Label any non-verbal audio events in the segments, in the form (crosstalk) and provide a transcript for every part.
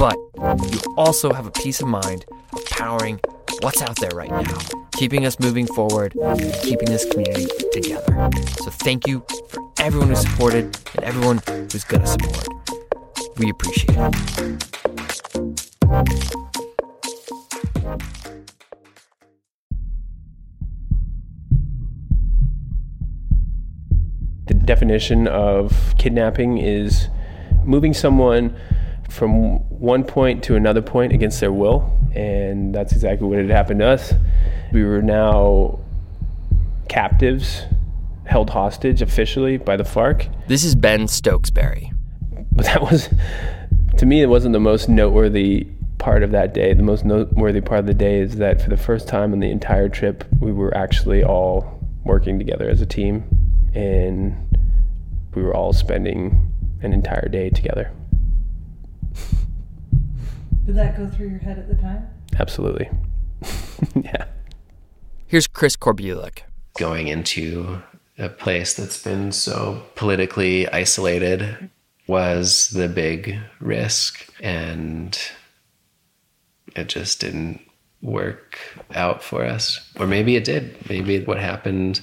but you also have a peace of mind of powering what's out there right now, keeping us moving forward, keeping this community together. So thank you for everyone who supported and everyone who's going to support. We appreciate it. The definition of kidnapping is moving someone from one point to another point against their will, and that's exactly what had happened to us. We were now captives, held hostage officially by the FARC. This is Ben Stookesberry. But that was, to me, it wasn't the most noteworthy part of that day. The most noteworthy part of the day is that for the first time in the entire trip, we were actually all working together as a team, and we were all spending an entire day together. Did that go through your head at the time? Absolutely. (laughs) yeah. Here's Chris Korbulic. Going into a place that's been so politically isolated was the big risk. And it just didn't work out for us. Or maybe it did. Maybe what happened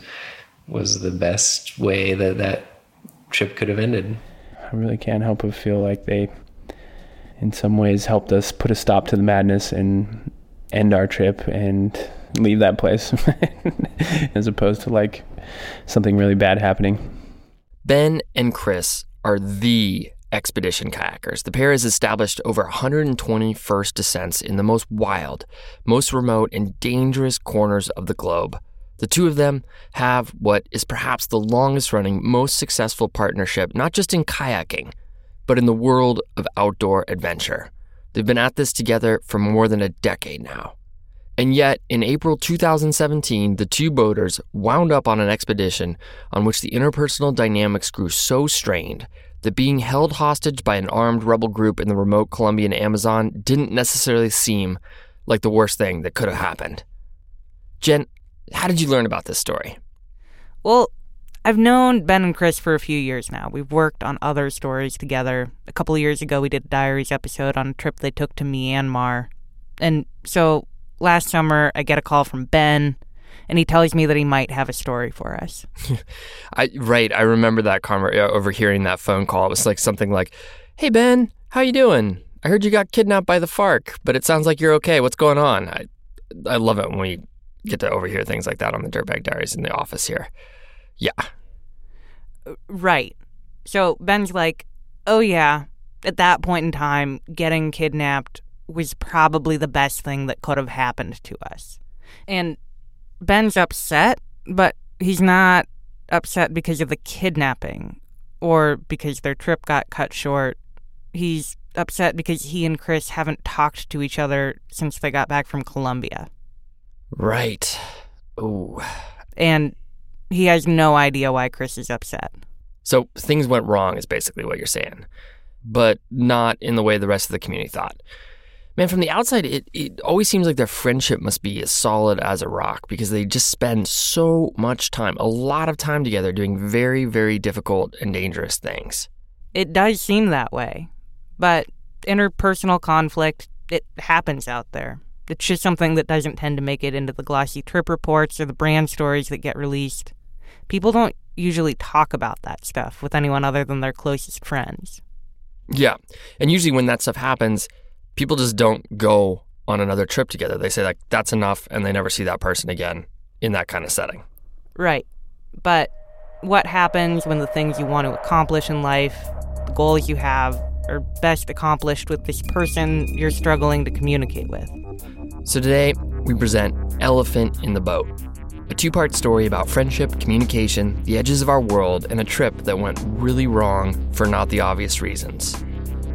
was the best way that that trip could have ended. I really can't help but feel like they in some ways helped us put a stop to the madness and end our trip and leave that place (laughs) as opposed to like something really bad happening. Ben and Chris are the expedition kayakers. The pair has established over 120 first descents in the most wild, most remote, and dangerous corners of the globe. The two of them have what is perhaps the longest running, most successful partnership, not just in kayaking, but in the world of outdoor adventure. They've been at this together for more than a decade now. And yet, in April 2017, the two boaters wound up on an expedition on which the interpersonal dynamics grew so strained that being held hostage by an armed rebel group in the remote Colombian Amazon didn't necessarily seem like the worst thing that could have happened. Jen, how did you learn about this story? Well, I've known Ben and Chris for a few years now. We've worked on other stories together. A couple of years ago, we did a Diaries episode on a trip they took to Myanmar. And so last summer, I get a call from Ben, and he tells me that he might have a story for us. (laughs) I right, I remember that conver- uh, overhearing that phone call. It was like something like, "Hey Ben, how you doing? I heard you got kidnapped by the FARC, but it sounds like you're okay. What's going on?" I I love it when we get to overhear things like that on the Dirtbag Diaries in the office here. Yeah, Right. So Ben's like, oh, yeah, at that point in time, getting kidnapped was probably the best thing that could have happened to us. And Ben's upset, but he's not upset because of the kidnapping or because their trip got cut short. He's upset because he and Chris haven't talked to each other since they got back from Colombia. right. Ooh. And he has no idea why Chris is upset. So things went wrong, is basically what you're saying, but not in the way the rest of the community thought. Man, from the outside, it, it always seems like their friendship must be as solid as a rock because they just spend so much time, a lot of time together doing very, very difficult and dangerous things. It does seem that way. But interpersonal conflict, it happens out there. It's just something that doesn't tend to make it into the glossy trip reports or the brand stories that get released. People don't usually talk about that stuff with anyone other than their closest friends. Yeah. And usually when that stuff happens, people just don't go on another trip together. They say, like, that's enough, and they never see that person again in that kind of setting. Right. But what happens when the things you want to accomplish in life, the goals you have, are best accomplished with this person you're struggling to communicate with? So today, we present Elephant in the Boat, a two part story about friendship, communication, the edges of our world, and a trip that went really wrong for not the obvious reasons.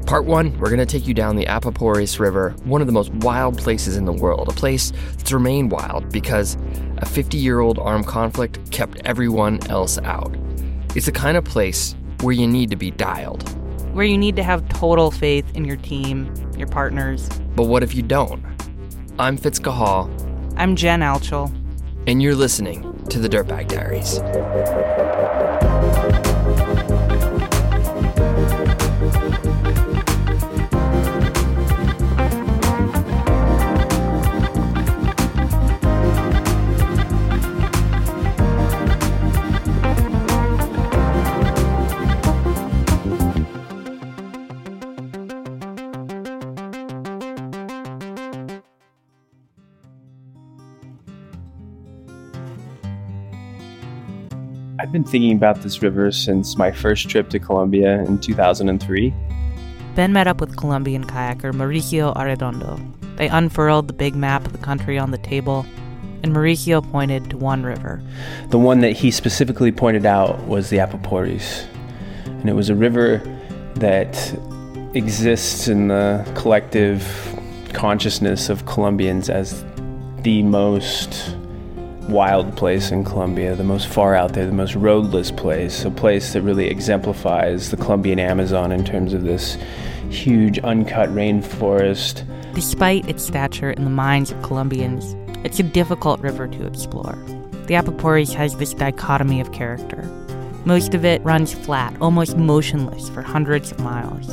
Part one, we're going to take you down the Apaporis River, one of the most wild places in the world, a place that's remained wild because a 50 year old armed conflict kept everyone else out. It's the kind of place where you need to be dialed. Where you need to have total faith in your team, your partners. But what if you don't? I'm Fitz. I'm Jen Altschul. And you're listening to the Dirtbag Diaries. Thinking about this river since my first trip to Colombia in 2003. Ben met up with Colombian kayaker Mauricio Arredondo. They unfurled the big map of the country on the table, and Mauricio pointed to one river. The one that he specifically pointed out was the Apaporis. And it was a river that exists in the collective consciousness of Colombians as the most wild place in Colombia, the most far out there, the most roadless place, a place that really exemplifies the Colombian Amazon in terms of this huge uncut rainforest. Despite its stature in the minds of Colombians, it's a difficult river to explore. The Apaporis has this dichotomy of character. Most of it runs flat, almost motionless for hundreds of miles.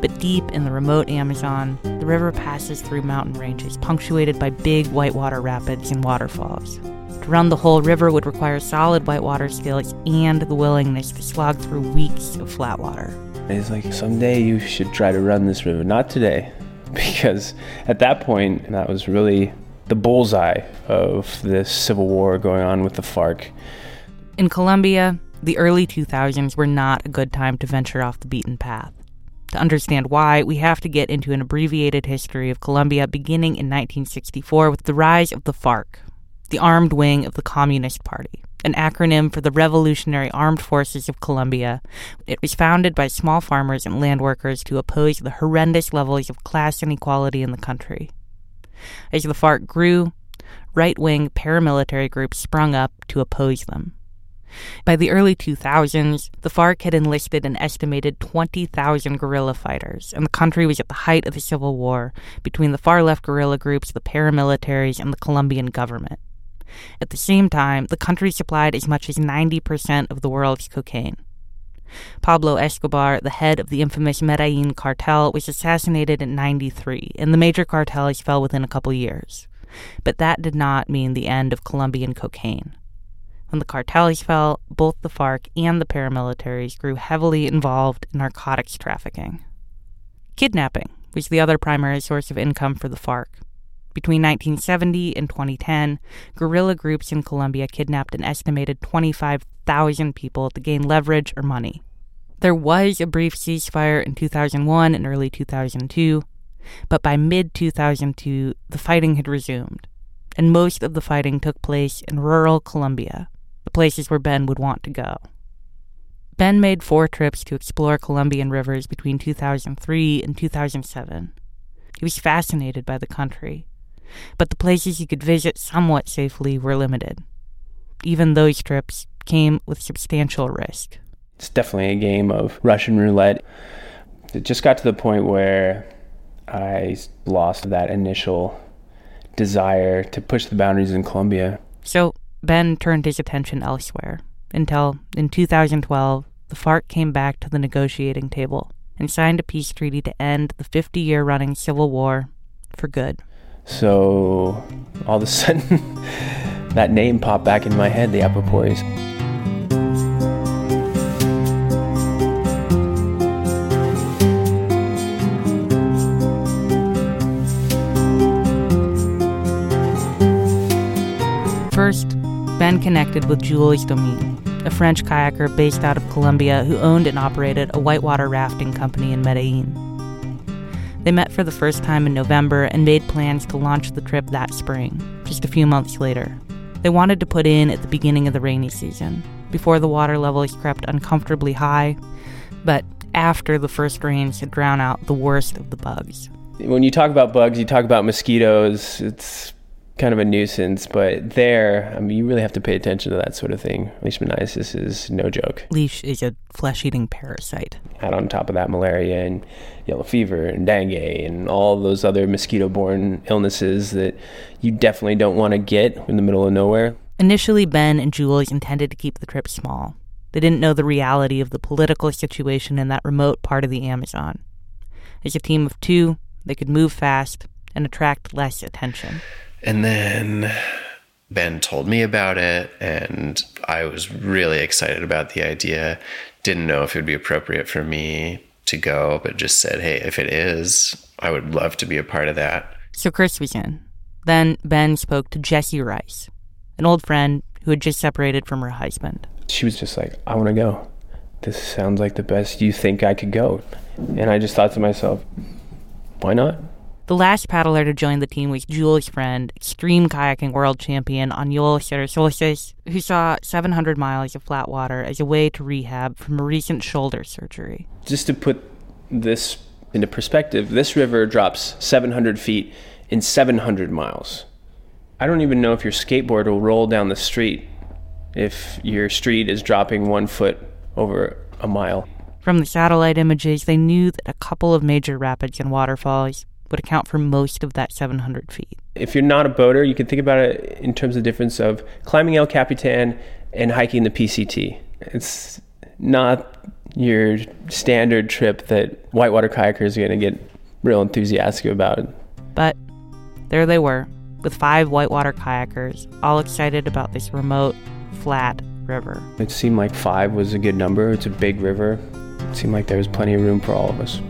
But deep in the remote Amazon, the river passes through mountain ranges punctuated by big whitewater rapids and waterfalls. To run the whole river would require solid whitewater skills and the willingness to slog through weeks of flat water. It's like, someday you should try to run this river. Not today. (laughs) Because at that point, that was really the bullseye of this civil war going on with the FARC. In Colombia, the early 2000s were not a good time to venture off the beaten path. To understand why, we have to get into an abbreviated history of Colombia beginning in 1964 with the rise of the FARC, the armed wing of the Communist Party, an acronym for the Revolutionary Armed Forces of Colombia. It was founded by small farmers and land workers to oppose the horrendous levels of class inequality in the country. As the FARC grew, right wing paramilitary groups sprung up to oppose them. By the early 2000s, the FARC had enlisted an estimated 20,000 guerrilla fighters, and the country was at the height of the civil war between the far left guerrilla groups, the paramilitaries, and the Colombian government. At the same time, the country supplied as much as 90% of the world's cocaine. Pablo Escobar, the head of the infamous Medellin cartel, was assassinated in 93, and the major cartels fell within a couple years. But that did not mean the end of Colombian cocaine. When the cartels fell, both the FARC and the paramilitaries grew heavily involved in narcotics trafficking. Kidnapping was the other primary source of income for the FARC. Between 1970 and 2010, guerrilla groups in Colombia kidnapped an estimated 25,000 people to gain leverage or money. There was a brief ceasefire in 2001 and early 2002, but by mid 2002, the fighting had resumed, and most of the fighting took place in rural Colombia, the places where Ben would want to go. Ben made four trips to explore Colombian rivers between 2003 and 2007. He was fascinated by the country, but the places he could visit somewhat safely were limited. Even those trips came with substantial risk. It's definitely a game of Russian roulette. It just got to the point where I lost that initial desire to push the boundaries in Colombia. So Ben turned his attention elsewhere until, in 2012, the FARC came back to the negotiating table and signed a peace treaty to end the 50 year running civil war for good. So all of a sudden, (laughs) that name popped back in my head, the Apaporis. First, Ben connected with Jules Domin, a French kayaker based out of Colombia who owned and operated a whitewater rafting company in Medellin. They met for the first time in November and made plans to launch the trip that spring, just a few months later. They wanted to put in at the beginning of the rainy season, before the water levels crept uncomfortably high, but after the first rains had drowned out the worst of the bugs. When you talk about bugs, you talk about mosquitoes. It's kind of a nuisance, but there, I mean, you really have to pay attention to that sort of thing. Leishmaniasis is no joke. Leash is a flesh eating parasite. Add on top of that malaria and yellow fever and dengue and all those other mosquito borne illnesses that you definitely don't want to get in the middle of nowhere. Initially, Ben and Jules intended to keep the trip small. They didn't know the reality of the political situation in that remote part of the Amazon. As a team of two, they could move fast and attract less attention. And then Ben told me about it, and I was really excited about the idea. Didn't know if it would be appropriate for me to go, but just said, hey, if it is, I would love to be a part of that. So Chris was in. Then Ben spoke to Jessie Rice, an old friend who had just separated from her husband. She was just like, I want to go. This sounds like the best you think I could go. And I just thought to myself, why not? The last paddler to join the team was Jules' friend, extreme kayaking world champion Aniol Serrasolses, who saw 700 miles of flat water as a way to rehab from a recent shoulder surgery. Just to put this into perspective, this river drops 700 feet in 700 miles. I don't even know if your skateboard will roll down the street if your street is dropping one foot over a mile. From the satellite images, they knew that a couple of major rapids and waterfalls would account for most of that 700 feet. If you're not a boater, you can think about it in terms of the difference of climbing El Capitan and hiking the PCT. It's not your standard trip that whitewater kayakers are going to get real enthusiastic about. But there they were, with five whitewater kayakers, all excited about this remote, flat river. It seemed like five was a good number. It's a big river. It seemed like there was plenty of room for all of us.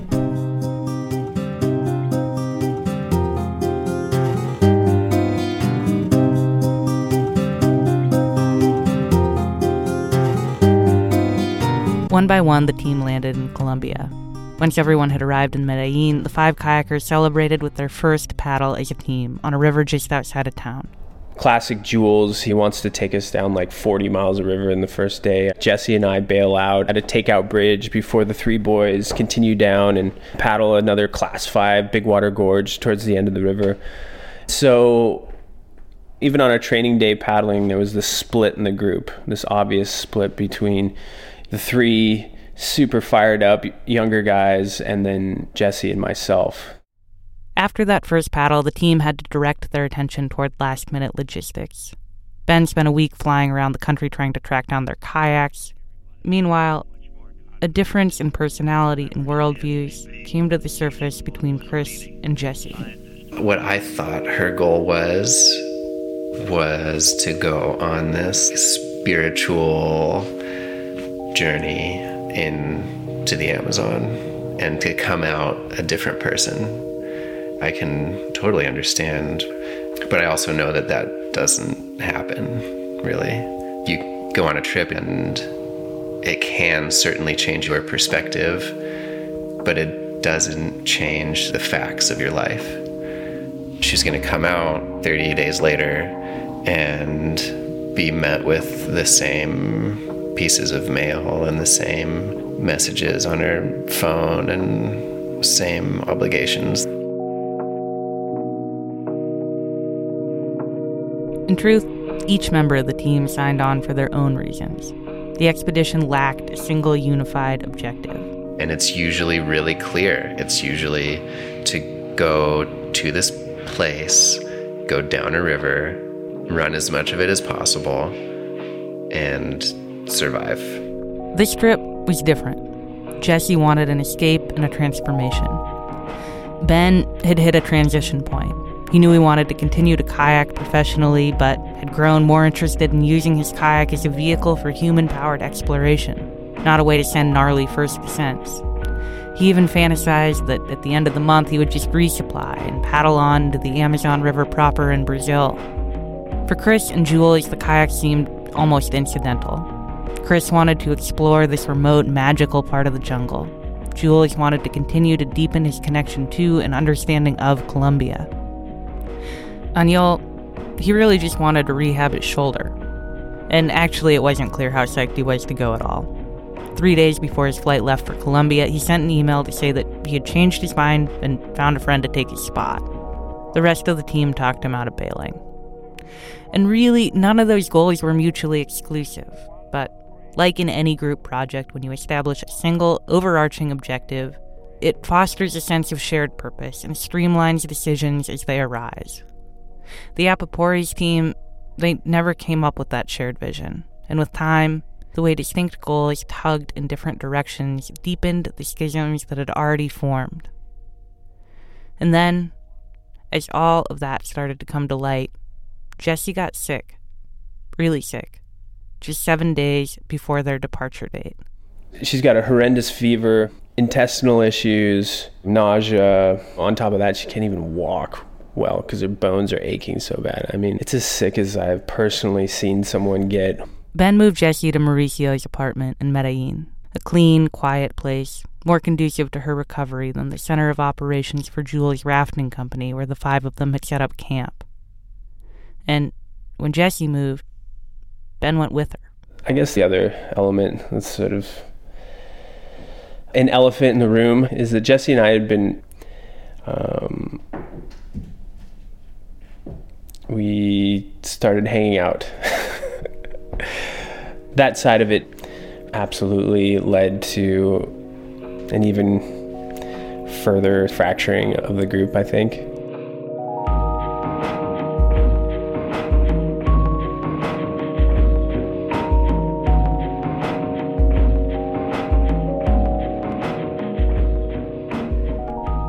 One by one, the team landed in Colombia. Once everyone had arrived in Medellin, the five kayakers celebrated with their first paddle as a team on a river just outside of town. Classic Jules, he wants to take us down like 40 miles of river in the first day. Jesse and I bail out at a takeout bridge before the three boys continue down and paddle another class five big water gorge towards the end of the river. So even on our training day paddling, there was this split in the group, this obvious split between the three super fired up younger guys and then Jesse and myself. After that first paddle, the team had to direct their attention toward last minute logistics. Ben spent a week flying around the country trying to track down their kayaks. Meanwhile, a difference in personality and worldviews came to the surface between Chris and Jesse. What I thought her goal was was to go on this spiritual journey into the Amazon and to come out a different person. I can totally understand, but I also know that that doesn't happen really. You go on a trip and it can certainly change your perspective, but it doesn't change the facts of your life. She's going to come out 30 days later and be met with the same pieces of mail and the same messages on her phone and same obligations. In truth, each member of the team signed on for their own reasons. The expedition lacked a single unified objective. And it's usually really clear. It's usually to go to this place, go down a river, run as much of it as possible, and survive. This trip was different. Jesse wanted an escape and a transformation. Ben had hit a transition point. He knew he wanted to continue to kayak professionally, but had grown more interested in using his kayak as a vehicle for human powered exploration, not a way to send gnarly first descents. He even fantasized that at the end of the month he would just resupply and paddle on to the Amazon River proper in Brazil. For Chris and Jules, the kayak seemed almost incidental. Chris wanted to explore this remote, magical part of the jungle. Jules wanted to continue to deepen his connection to and understanding of Colombia. Aniol, he really just wanted to rehab his shoulder. And actually, it wasn't clear how psyched he was to go at all. Three days before his flight left for Colombia, he sent an email to say that he had changed his mind and found a friend to take his spot. The rest of the team talked him out of bailing. And really, none of those goals were mutually exclusive. But like in any group project, when you establish a single, overarching objective, it fosters a sense of shared purpose and streamlines decisions as they arise. The Apaporis team, they never came up with that shared vision. And with time, the way distinct goals tugged in different directions deepened the schisms that had already formed. And then, as all of that started to come to light, Jesse got sick. Really sick. Just seven days before their departure date. She's got a horrendous fever, intestinal issues, nausea. On top of that, she can't even walk well because her bones are aching so bad. I mean, it's as sick as I've personally seen someone get. Ben moved Jesse to Mauricio's apartment in Medellin, a clean, quiet place, more conducive to her recovery than the center of operations for Jules' rafting company where the five of them had set up camp. And when Jesse moved, Ben went with her. I guess the other element that's sort of an elephant in the room is that Jesse and I had been. Um, we started hanging out. (laughs) that side of it absolutely led to an even further fracturing of the group, I think.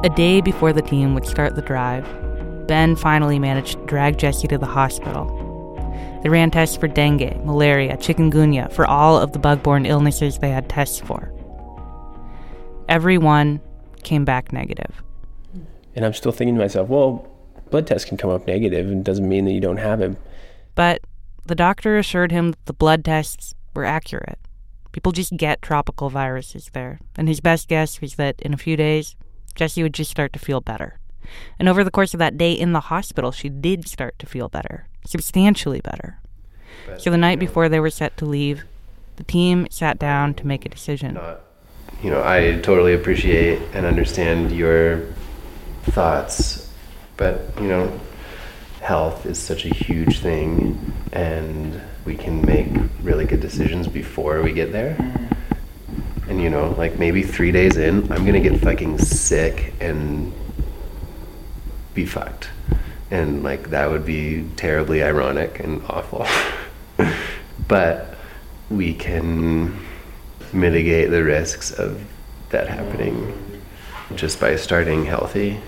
A day before the team would start the drive, Ben finally managed to drag Jesse to the hospital. They ran tests for dengue, malaria, chikungunya, for all of the bug borne illnesses they had tests for. Everyone came back negative. And I'm still thinking to myself, well, blood tests can come up negative and doesn't mean that you don't have it. But the doctor assured him that the blood tests were accurate. People just get tropical viruses there, and his best guess was that in a few days, Jesse would just start to feel better. And over the course of that day in the hospital, she did start to feel better, substantially better. But, so the night you know, before they were set to leave, the team sat down to make a decision. Not, you know, I totally appreciate and understand your thoughts, but, you know, health is such a huge thing, and we can make really good decisions before we get there mm. And you know, like maybe three days in, I'm gonna get fucking sick and be fucked. And like that would be terribly ironic and awful. (laughs) but we can mitigate the risks of that happening just by starting healthy.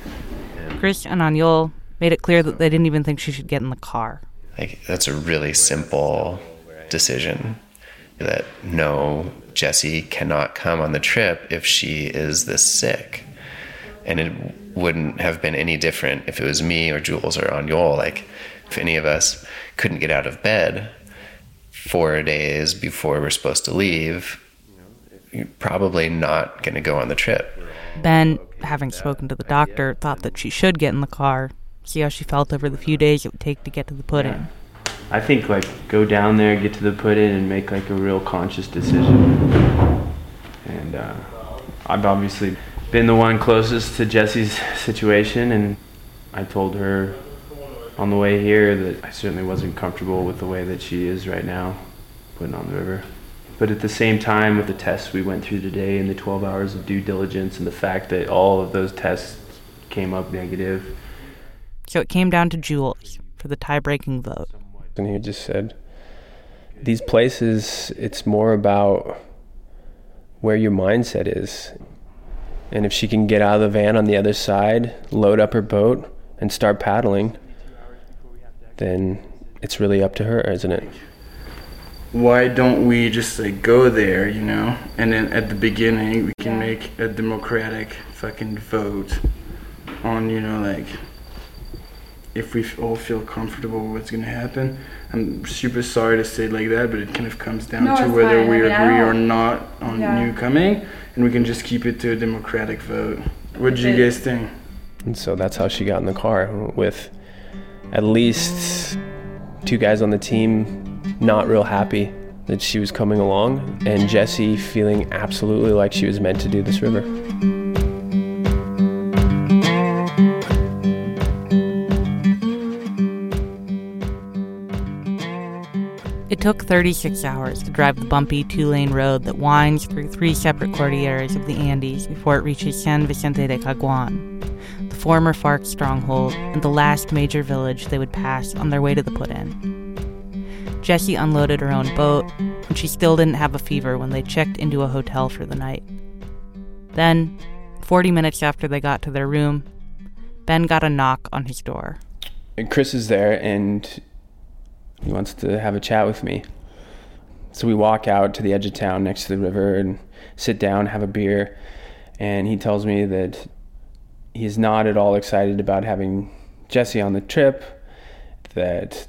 And Chris and Aniol made it clear that they didn't even think she should get in the car. Like that's a really simple decision that no, Jesse cannot come on the trip if she is this sick. And it wouldn't have been any different if it was me or Jules or Aniol. Like, if any of us couldn't get out of bed four days before we're supposed to leave, you're probably not going to go on the trip. Ben, having spoken to the doctor, thought that she should get in the car, see how she felt over the few days it would take to get to the put-in. I think like go down there, get to the put in, and make like a real conscious decision. And uh, I've obviously been the one closest to Jesse's situation, and I told her on the way here that I certainly wasn't comfortable with the way that she is right now, putting on the river. But at the same time, with the tests we went through today and the 12 hours of due diligence and the fact that all of those tests came up negative. So it came down to Jules for the tie breaking vote and he just said, These places, it's more about where your mindset is. And if she can get out of the van on the other side, load up her boat, and start paddling, then it's really up to her, isn't it? Why don't we just like go there, you know? And then at the beginning, we can make a democratic fucking vote on, you know, like if we all feel comfortable with what's gonna happen. I'm super sorry to say it like that, but it kind of comes down No, to whether fine. we I mean, agree or don't- on Yeah. new coming, and we can just keep it to a democratic vote. What do you guys think? And so that's how she got in the car with at least two guys on the team not real happy that she was coming along, and Jesse feeling absolutely like she was meant to do this river. It took 36 hours to drive the bumpy two lane road that winds through three separate cordilleras of the Andes before it reaches San Vicente de Caguan, the former FARC stronghold and the last major village they would pass on their way to the put in. Jessie unloaded her own boat, and she still didn't have a fever when they checked into a hotel for the night. Then, 40 minutes after they got to their room, Ben got a knock on his door. Chris is there and he wants to have a chat with me. So we walk out to the edge of town next to the river and sit down, have a beer, and he tells me that he's not at all excited about having Jesse on the trip, that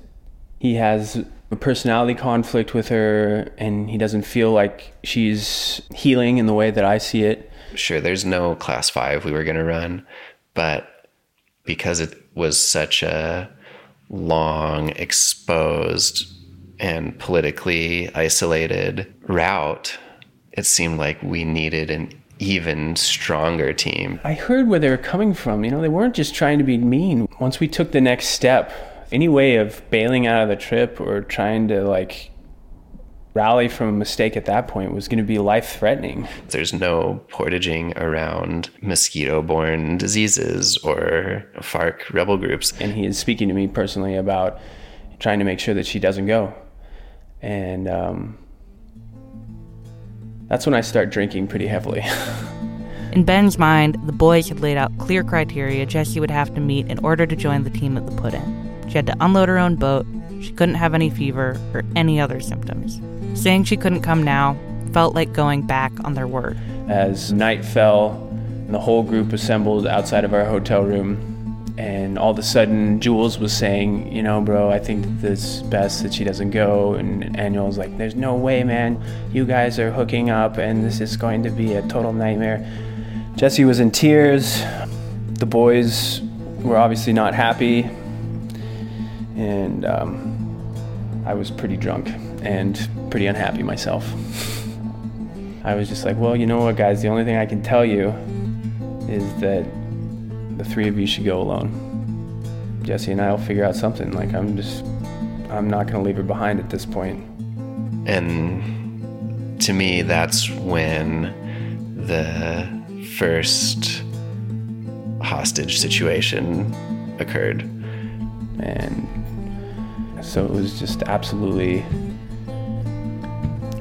he has a personality conflict with her and he doesn't feel like she's healing in the way that I see it. Sure, there's no class five we were going to run, but because it was such a long, exposed, and politically isolated route, it seemed like we needed an even stronger team. I heard where they were coming from. You know, they weren't just trying to be mean. Once we took the next step, any way of bailing out of the trip or trying to like rally from a mistake at that point was going to be life threatening. There's no portaging around mosquito borne diseases or FARC rebel groups. And he is speaking to me personally about trying to make sure that she doesn't go. And um, that's when I start drinking pretty heavily. (laughs) In Ben's mind, the boys had laid out clear criteria Jessie would have to meet in order to join the team at the put in. She had to unload her own boat, she couldn't have any fever or any other symptoms. Saying she couldn't come now felt like going back on their word. as night fell the whole group assembled outside of our hotel room and all of a sudden jules was saying you know bro i think it's best that she doesn't go. And Daniel was like there's no way man. You guys are hooking up and this is going to be a total nightmare. Jesse was in tears. The boys were obviously not happy. And um, i was pretty drunk and pretty unhappy myself I was just like, well, you know what, guys? The only thing I can tell you is that the three of you should go alone. Jesse and I will figure out something. Like, I'm just, I'm not going to leave her behind at this point. And to me, that's when the first hostage situation occurred. And so it was just absolutely,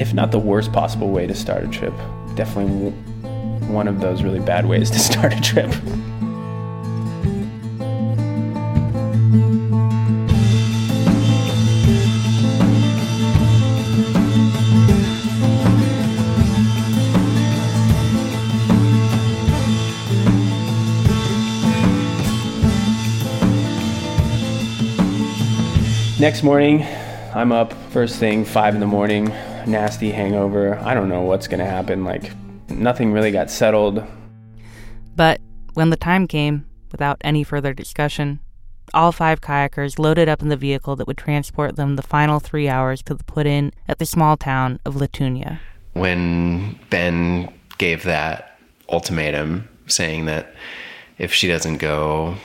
if not the worst possible way to start a trip, definitely one of those really bad ways to (laughs) start a trip. Next morning, I'm up first thing, five in the morning, nasty hangover. I don't know what's gonna happen. Like, nothing really got settled. But when the time came, without any further discussion, all five kayakers loaded up in the vehicle that would transport them the final three hours to the put in at the small town of Latunia. When Ben gave that ultimatum saying that if she doesn't go,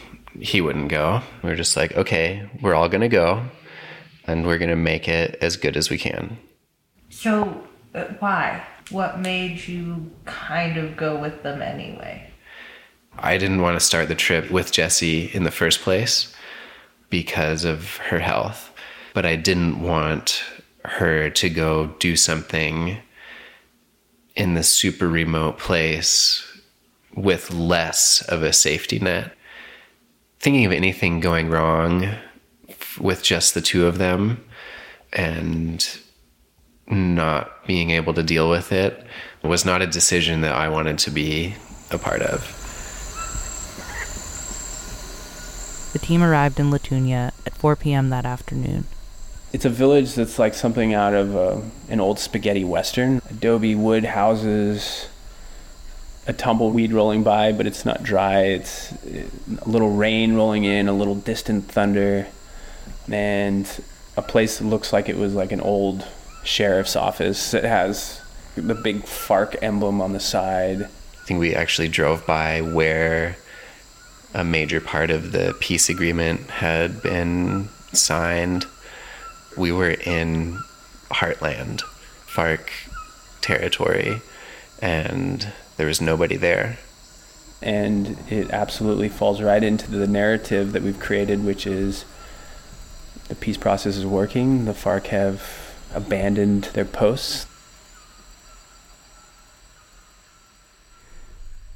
he wouldn't go, we were just like, okay, we're all going to go and we're going to make it as good as we can. So, uh, why? What made you kind of go with them anyway? I didn't want to start the trip with Jessie in the first place because of her health, but I didn't want her to go do something in this super remote place with less of a safety net. Thinking of anything going wrong with just the two of them and not being able to deal with it was not a decision that I wanted to be a part of. The team arrived in Latunia at 4 p.m. that afternoon. It's a village that's like something out of uh, an old spaghetti western. Adobe wood houses, a tumbleweed rolling by, but it's not dry. It's uh, a little rain rolling in, a little distant thunder, and a place that looks like it was like an old sheriff's office. that has the big FARC emblem on the side. I think we actually drove by where a major part of the peace agreement had been signed. We were in Heartland, FARC territory, and there was nobody there. And it absolutely falls right into the narrative that we've created, which is the peace process is working. The FARC have abandoned their posts.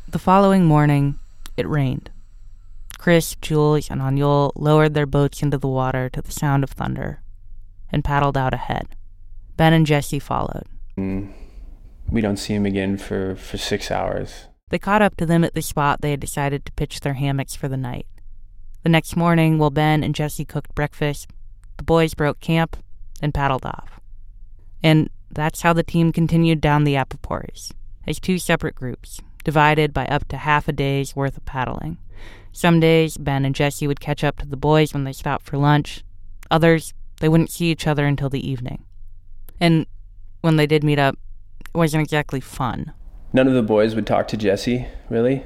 The following morning, it rained. Chris, Jules, and Aniol lowered their boats into the water to the sound of thunder and paddled out ahead. Ben and Jesse followed. Mm. We don't see him again for, for six hours. They caught up to them at the spot they had decided to pitch their hammocks for the night. The next morning, while Ben and Jesse cooked breakfast, the boys broke camp and paddled off. And that's how the team continued down the Apaporis, as two separate groups, divided by up to half a day's worth of paddling. Some days, Ben and Jesse would catch up to the boys when they stopped for lunch. Others, they wouldn't see each other until the evening. And when they did meet up, it wasn't exactly fun. None of the boys would talk to Jesse, really.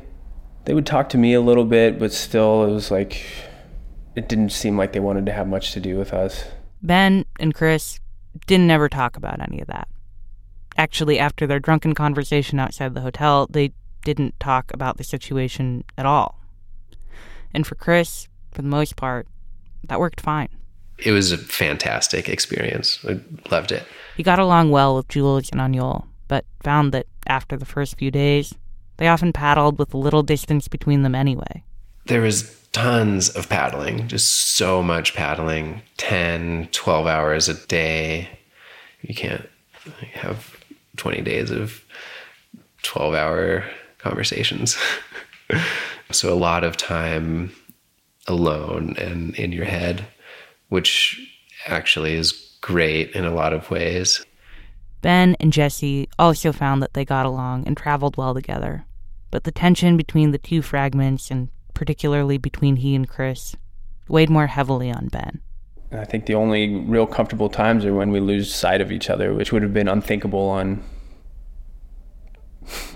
They would talk to me a little bit, but still, it was like, it didn't seem like they wanted to have much to do with us. Ben and Chris didn't ever talk about any of that. Actually, after their drunken conversation outside the hotel, they didn't talk about the situation at all. And for Chris, for the most part, that worked fine. It was a fantastic experience. I loved it. He got along well with Jules and Aniol, but found that after the first few days, they often paddled with a little distance between them anyway. There was tons of paddling, just so much paddling 10, 12 hours a day. You can't have 20 days of 12 hour conversations. (laughs) so a lot of time alone and in your head, which actually is great in a lot of ways. Ben and Jesse also found that they got along and traveled well together. But the tension between the two fragments, and particularly between he and Chris, weighed more heavily on Ben. I think the only real comfortable times are when we lose sight of each other, which would have been unthinkable on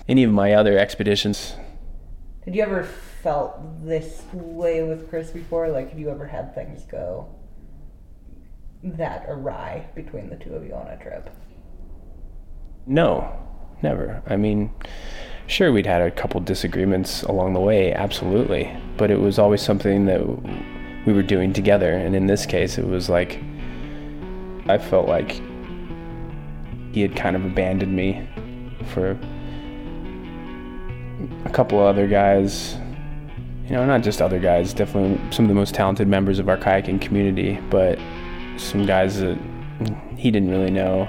any of my other expeditions. Had you ever felt this way with Chris before? Like, have you ever had things go that awry between the two of you on a trip? No, never. I mean, sure, we'd had a couple disagreements along the way, absolutely. But it was always something that we were doing together. And in this case, it was like, I felt like he had kind of abandoned me for a couple of other guys. You know, not just other guys, definitely some of the most talented members of our kayaking community, but some guys that he didn't really know.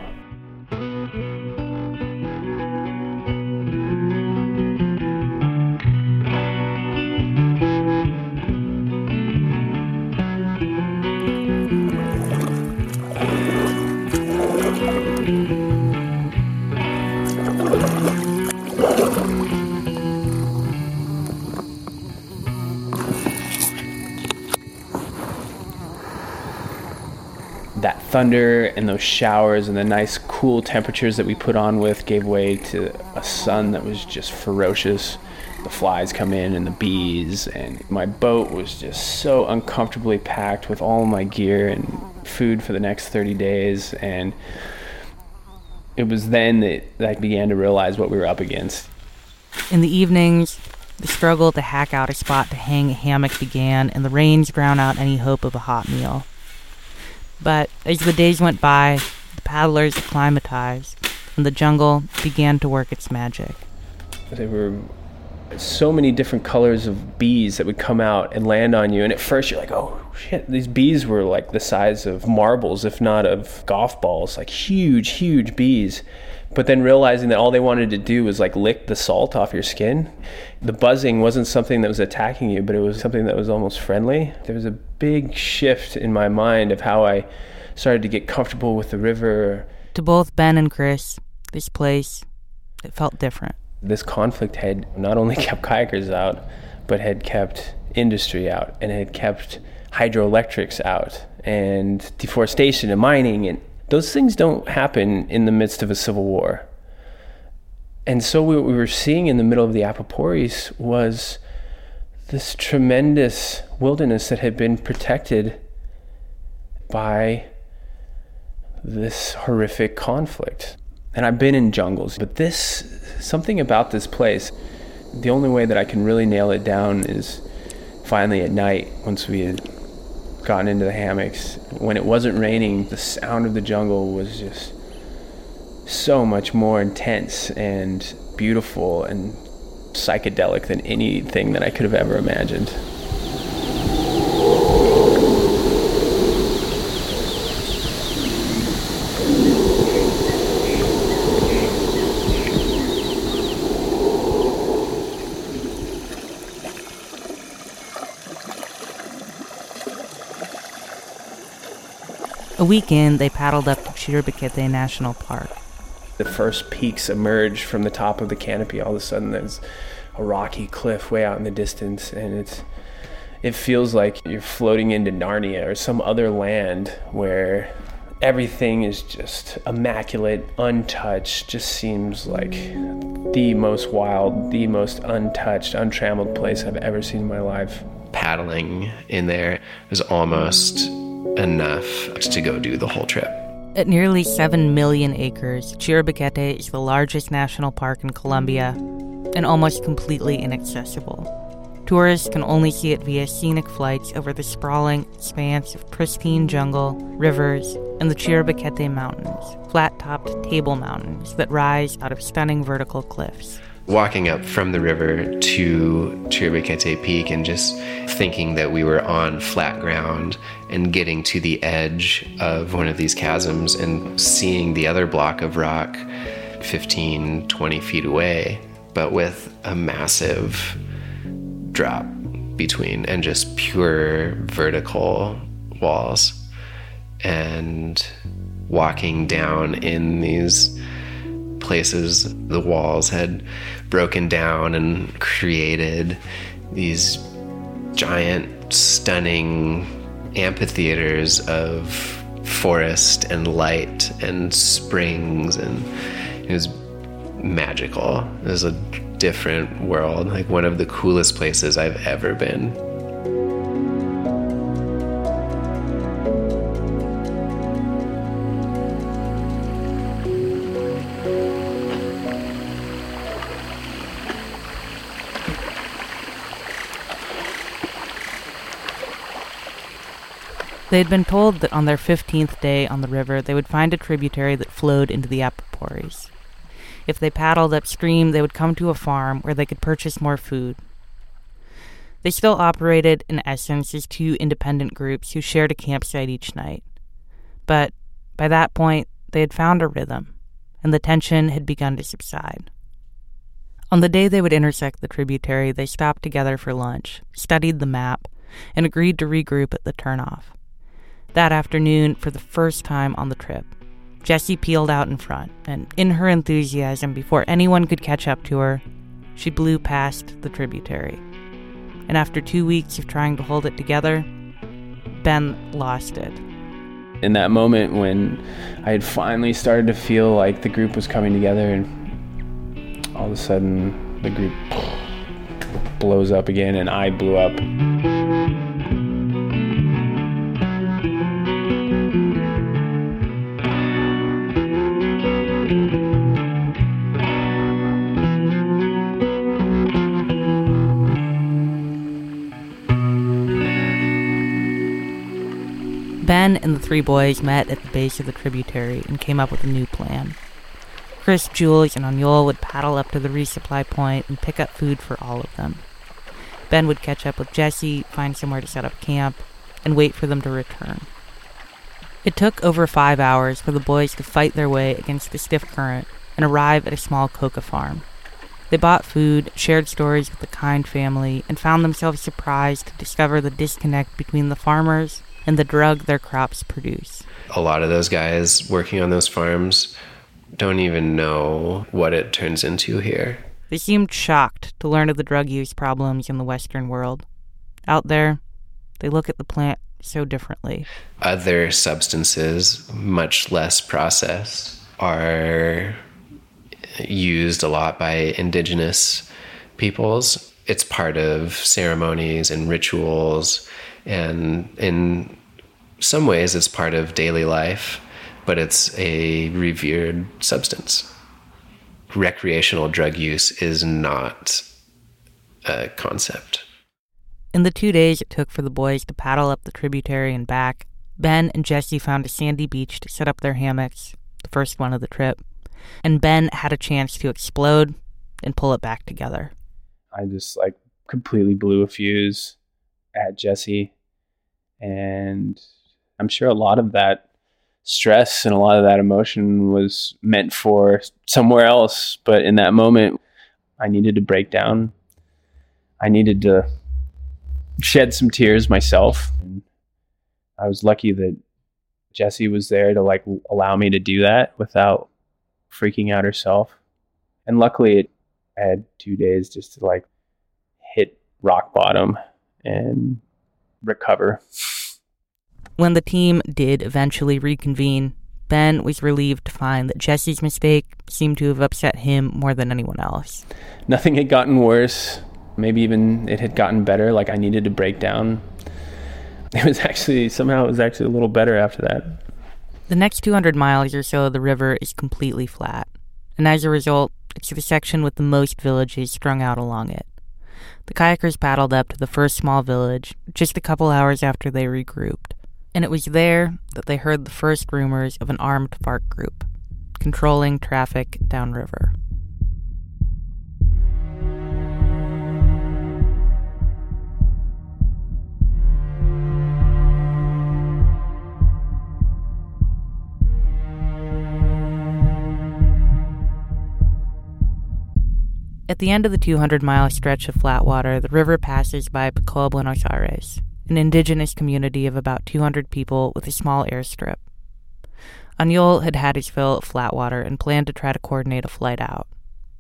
Thunder and those showers and the nice cool temperatures that we put on with gave way to a sun that was just ferocious. The flies come in and the bees, and my boat was just so uncomfortably packed with all my gear and food for the next 30 days. And it was then that I began to realize what we were up against. In the evenings, the struggle to hack out a spot to hang a hammock began, and the rains drowned out any hope of a hot meal. But as the days went by, the paddlers acclimatized, and the jungle began to work its magic. There were so many different colors of bees that would come out and land on you. And at first, you're like, oh shit, these bees were like the size of marbles, if not of golf balls, like huge, huge bees. But then realizing that all they wanted to do was like lick the salt off your skin. The buzzing wasn't something that was attacking you, but it was something that was almost friendly. There was a big shift in my mind of how I started to get comfortable with the river. To both Ben and Chris, this place, it felt different. This conflict had not only (laughs) kept kayakers out, but had kept industry out and had kept hydroelectrics out and deforestation and mining and those things don't happen in the midst of a civil war. And so what we were seeing in the middle of the Apaporis was this tremendous wilderness that had been protected by this horrific conflict. And I've been in jungles, but this, something about this place, the only way that I can really nail it down is finally at night, once we had gotten into the hammocks. When it wasn't raining, the sound of the jungle was just so much more intense and beautiful and psychedelic than anything that I could have ever imagined. A week in, they paddled up to Chiribiquete National Park. The first peaks emerge from the top of the canopy. All of a sudden, there's a rocky cliff way out in the distance, and it's it feels like you're floating into Narnia or some other land where everything is just immaculate, untouched, just seems like the most wild, the most untouched, untrammeled place I've ever seen in my life. Paddling in there was almost enough to go do the whole trip. At nearly 7 million acres, Chiribiquete is the largest national park in Colombia and almost completely inaccessible. Tourists can only see it via scenic flights over the sprawling expanse of pristine jungle, rivers, and the Chiribiquete Mountains, flat topped table mountains that rise out of stunning vertical cliffs walking up from the river to Chiribiquete Peak and just thinking that we were on flat ground and getting to the edge of one of these chasms and seeing the other block of rock 15, 20 feet away, but with a massive drop between and just pure vertical walls. And walking down in these places, the walls had broken down and created these giant, stunning amphitheaters of forest and light and springs and it was magical. It was a different world, like one of the coolest places I've ever been. They had been told that on their 15th day on the river, they would find a tributary that flowed into the Apaporis. If they paddled upstream, they would come to a farm where they could purchase more food. They still operated, in essence, as two independent groups who shared a campsite each night. But by that point, they had found a rhythm, and the tension had begun to subside. On the day they would intersect the tributary, they stopped together for lunch, studied the map, and agreed to regroup at the turnoff. That afternoon, for the first time on the trip, Jessie peeled out in front, and in her enthusiasm, before anyone could catch up to her, she blew past the tributary. And after two weeks of trying to hold it together, Ben lost it. In that moment when I had finally started to feel like the group was coming together, and all of a sudden the group blows up again, and I blew up. Ben and the three boys met at the base of the tributary and came up with a new plan. Chris, Jules, and Aniol would paddle up to the resupply point and pick up food for all of them. Ben would catch up with Jesse, find somewhere to set up camp, and wait for them to return. It took over five hours for the boys to fight their way against the stiff current and arrive at a small coca farm. They bought food, shared stories with the Kind family, and found themselves surprised to discover the disconnect between the farmers and the drug their crops produce. A lot of those guys working on those farms don't even know what it turns into here. They seemed shocked to learn of the drug use problems in the Western world. Out there, they look at the plant so differently. Other substances, much less processed, are used a lot by indigenous peoples. It's part of ceremonies and rituals, and in some ways, it's part of daily life, but it's a revered substance. Recreational drug use is not a concept. In the two days it took for the boys to paddle up the tributary and back, Ben and Jesse found a sandy beach to set up their hammocks, the first one of the trip, and Ben had a chance to explode and pull it back together. I just like completely blew a fuse at Jesse. And I'm sure a lot of that stress and a lot of that emotion was meant for somewhere else. But in that moment, I needed to break down. I needed to shed some tears myself. And I was lucky that Jesse was there to like allow me to do that without freaking out herself. And luckily, it, I had two days just to like hit rock bottom and recover. When the team did eventually reconvene, Ben was relieved to find that Jesse's mistake seemed to have upset him more than anyone else. Nothing had gotten worse. Maybe even it had gotten better. Like I needed to break down. (laughs) It was actually, somehow, it was actually a little better after that. The next 200 miles or so of the river is completely flat, and as a result, it's the section with the most villages strung out along it. The kayakers paddled up to the first small village just a couple hours after they regrouped, and it was there that they heard the first rumors of an armed FARC group controlling traffic downriver. At the end of the 200 mile stretch of flat water, the river passes by Pacoa Buenos Aires, an indigenous community of about 200 people with a small airstrip. Aniol had had his fill of flat water and planned to try to coordinate a flight out.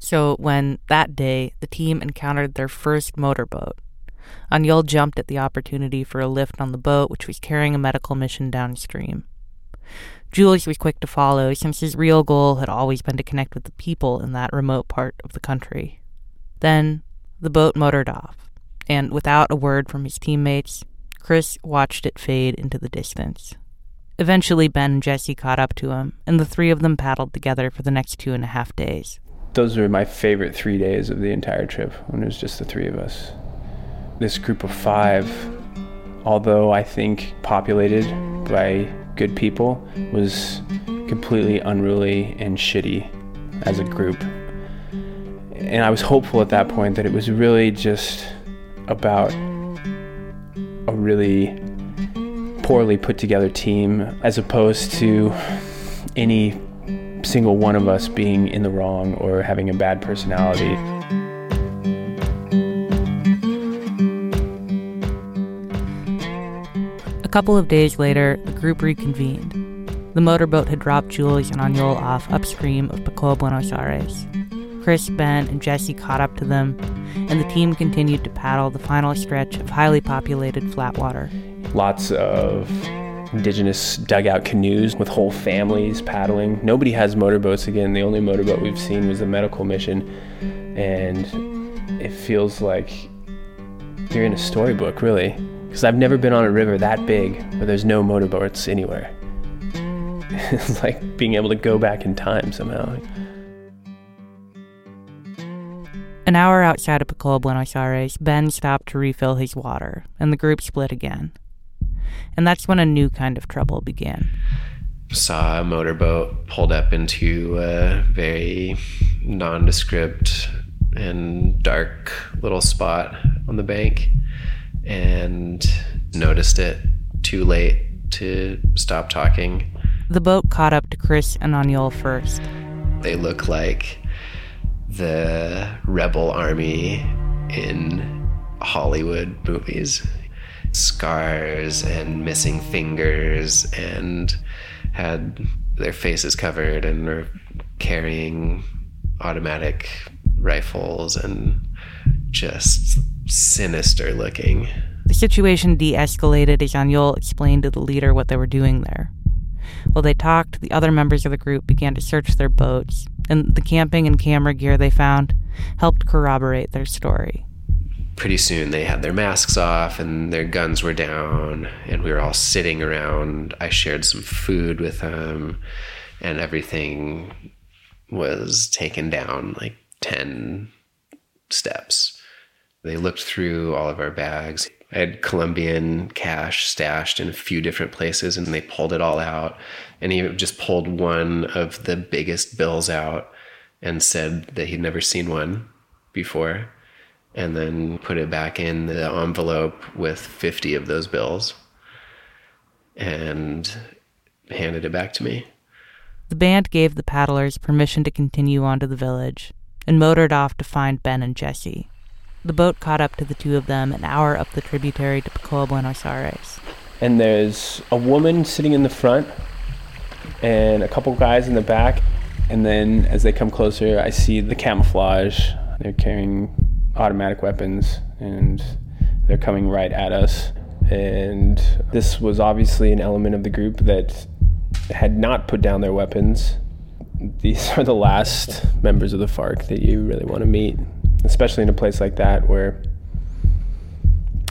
So when, that day, the team encountered their first motorboat, Aniol jumped at the opportunity for a lift on the boat, which was carrying a medical mission downstream. Jules was quick to follow, since his real goal had always been to connect with the people in that remote part of the country. Then the boat motored off, and without a word from his teammates, Chris watched it fade into the distance. Eventually, Ben and Jesse caught up to him, and the three of them paddled together for the next two and a half days. Those were my favorite three days of the entire trip when it was just the three of us. This group of five, although I think populated by good people, was completely unruly and shitty as a group and I was hopeful at that point that it was really just about a really poorly put together team as opposed to any single one of us being in the wrong or having a bad personality. A couple of days later, the group reconvened. The motorboat had dropped Jules and Aniol off upstream of Pacoa Buenos Aires. Chris, Ben, and Jesse caught up to them, and the team continued to paddle the final stretch of highly populated flat water. Lots of indigenous dugout canoes with whole families paddling. Nobody has motorboats again. The only motorboat we've seen was the medical mission, and it feels like you're in a storybook, really. Because I've never been on a river that big where there's no motorboats anywhere. (laughs) it's like being able to go back in time somehow. An hour outside of Pacoa, Buenos Aires, Ben stopped to refill his water, and the group split again. And that's when a new kind of trouble began. saw a motorboat pulled up into a very nondescript and dark little spot on the bank and noticed it too late to stop talking. The boat caught up to Chris and Aniol first. They look like the rebel army in Hollywood movies. Scars and missing fingers, and had their faces covered and were carrying automatic rifles and just sinister looking. The situation de escalated as Aniol explained to the leader what they were doing there. While they talked, the other members of the group began to search their boats, and the camping and camera gear they found helped corroborate their story. Pretty soon they had their masks off and their guns were down, and we were all sitting around. I shared some food with them, and everything was taken down like 10 steps. They looked through all of our bags. I had Colombian cash stashed in a few different places and they pulled it all out. And he just pulled one of the biggest bills out and said that he'd never seen one before. And then put it back in the envelope with 50 of those bills and handed it back to me. The band gave the paddlers permission to continue on to the village and motored off to find Ben and Jesse. The boat caught up to the two of them an hour up the tributary to Pacoa Buenos Aires. And there's a woman sitting in the front and a couple guys in the back. And then as they come closer, I see the camouflage. They're carrying automatic weapons and they're coming right at us. And this was obviously an element of the group that had not put down their weapons. These (laughs) are the last members of the FARC that you really want to meet, especially in a place like that where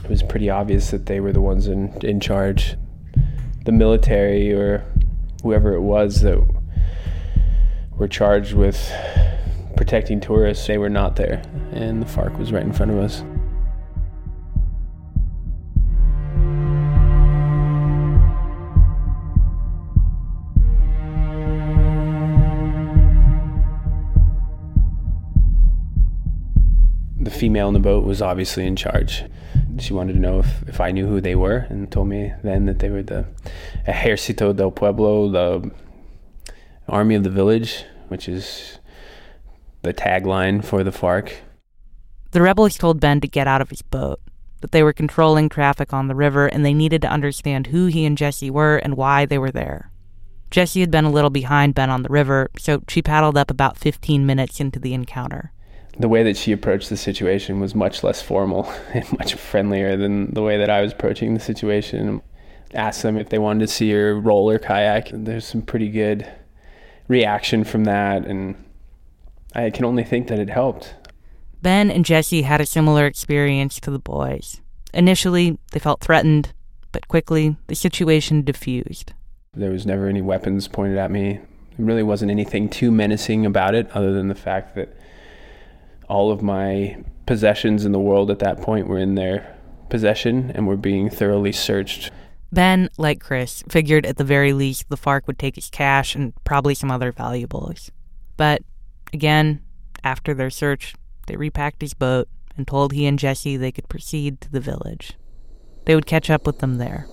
it was pretty obvious that they were the ones in, in charge. The military or whoever it was that were charged with protecting tourists, they were not there, and the FARC was right in front of us. The female in the boat was obviously in charge. She wanted to know if, if I knew who they were and told me then that they were the Ejército del Pueblo, the Army of the Village, which is the tagline for the FARC. The rebels told Ben to get out of his boat, that they were controlling traffic on the river and they needed to understand who he and Jesse were and why they were there. Jesse had been a little behind Ben on the river, so she paddled up about 15 minutes into the encounter. The way that she approached the situation was much less formal (laughs) and much friendlier than the way that I was approaching the situation. Asked them if they wanted to see her roll her kayak. There's some pretty good reaction from that, and I can only think that it helped. Ben and Jesse had a similar experience to the boys. Initially, they felt threatened, but quickly the situation diffused. There was never any weapons pointed at me. There really wasn't anything too menacing about it, other than the fact that all of my possessions in the world at that point were in their possession and were being thoroughly searched. Ben, like Chris, figured at the very least the FARC would take his cash and probably some other valuables. But again, after their search, they repacked his boat and told he and Jesse they could proceed to the village. They would catch up with them there.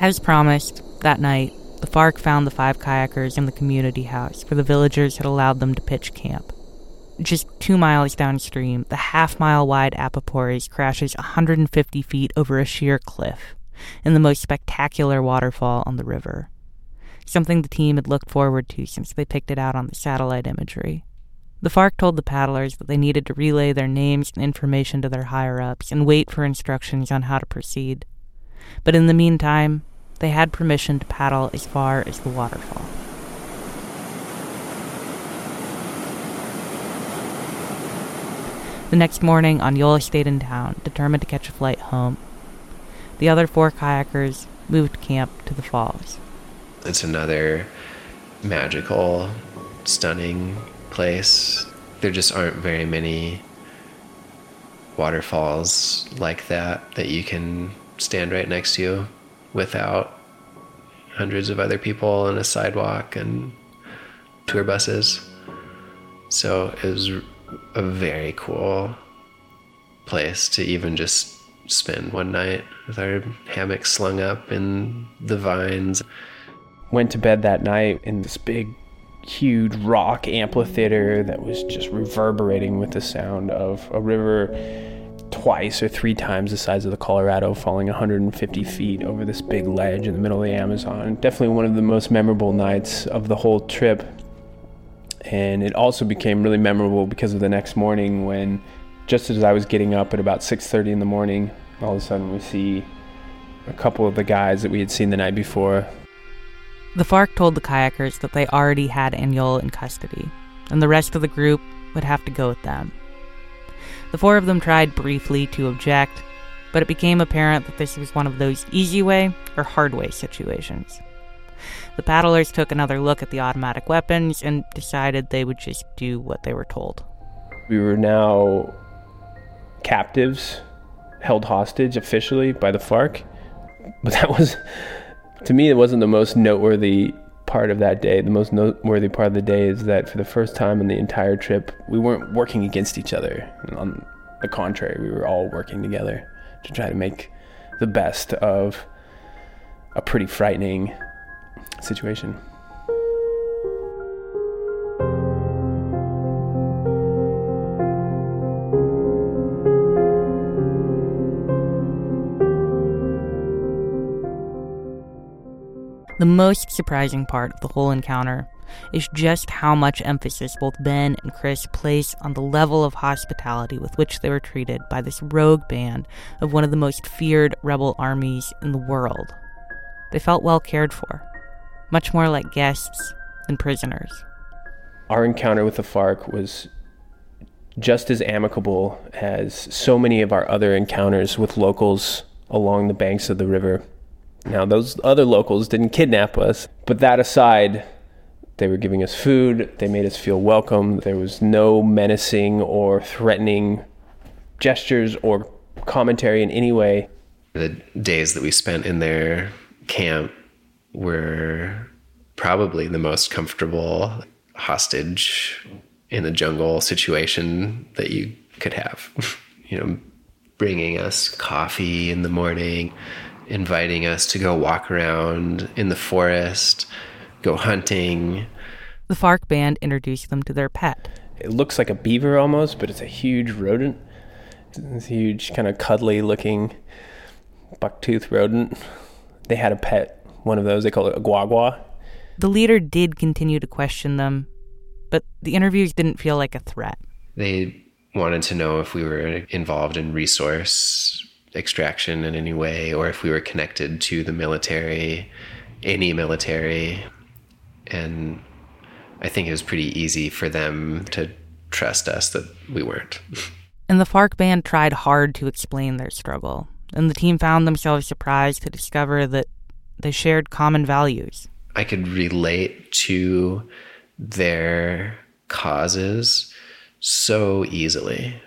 As promised, that night, the FARC found the five kayakers in the community house where the villagers had allowed them to pitch camp. Just two miles downstream, the half mile wide Apaporis crashes 150 feet over a sheer cliff in the most spectacular waterfall on the river. Something the team had looked forward to since they picked it out on the satellite imagery. The FARC told the paddlers that they needed to relay their names and information to their higher ups and wait for instructions on how to proceed. But in the meantime, they had permission to paddle as far as the waterfall. The next morning, Anyola stayed in town, determined to catch a flight home. The other four kayakers moved camp to the falls. It's another magical, stunning place. There just aren't very many waterfalls like that that you can stand right next to without hundreds of other people on a sidewalk and tour buses. So it was a very cool place to even just spend one night with our hammock slung up in the vines. Went to bed that night in this big, huge rock amphitheater that was just reverberating with the sound of a river twice or three times the size of the Colorado falling 150 feet over this big ledge in the middle of the Amazon. Definitely one of the most memorable nights of the whole trip. And it also became really memorable because of the next morning when just as I was getting up at about 6:30 in the morning, all of a sudden we see a couple of the guys that we had seen the night before. The FARC told the kayakers that they already had Aniol in custody, and the rest of the group would have to go with them. The four of them tried briefly to object, but it became apparent that this was one of those easy way or hard way situations. The paddlers took another look at the automatic weapons and decided they would just do what they were told. We were now captives held hostage officially by the FARC. But that was, to me, it wasn't the most noteworthy part of that day. The most noteworthy part of the day is that for the first time in the entire trip, we weren't working against each other. On the contrary, we were all working together to try to make the best of a pretty frightening situation. Most surprising part of the whole encounter is just how much emphasis both Ben and Chris place on the level of hospitality with which they were treated by this rogue band of one of the most feared rebel armies in the world. They felt well cared for, much more like guests than prisoners. Our encounter with the FARC was just as amicable as so many of our other encounters with locals along the banks of the river. Now, those other locals didn't kidnap us, but that aside, they were giving us food, they made us feel welcome. There was no menacing or threatening gestures or commentary in any way. The days that we spent in their camp were probably the most comfortable hostage in the jungle situation that you could have. (laughs) you know, bringing us coffee in the morning, inviting us to go walk around in the forest, go hunting. The FARC band introduced them to their pet. It looks like a beaver almost, but it's a huge rodent. It's a huge, kind of cuddly looking bucktooth rodent. They had a pet, one of those, they call it a guagua. The leader did continue to question them, but the interviews didn't feel like a threat. They wanted to know if we were involved in resource extraction in any way or if we were connected to the military, any military. And I think it was pretty easy for them to trust us that we weren't. (laughs) And the FARC band tried hard to explain their struggle, and the team found themselves surprised to discover that they shared common values. I could relate to their causes so easily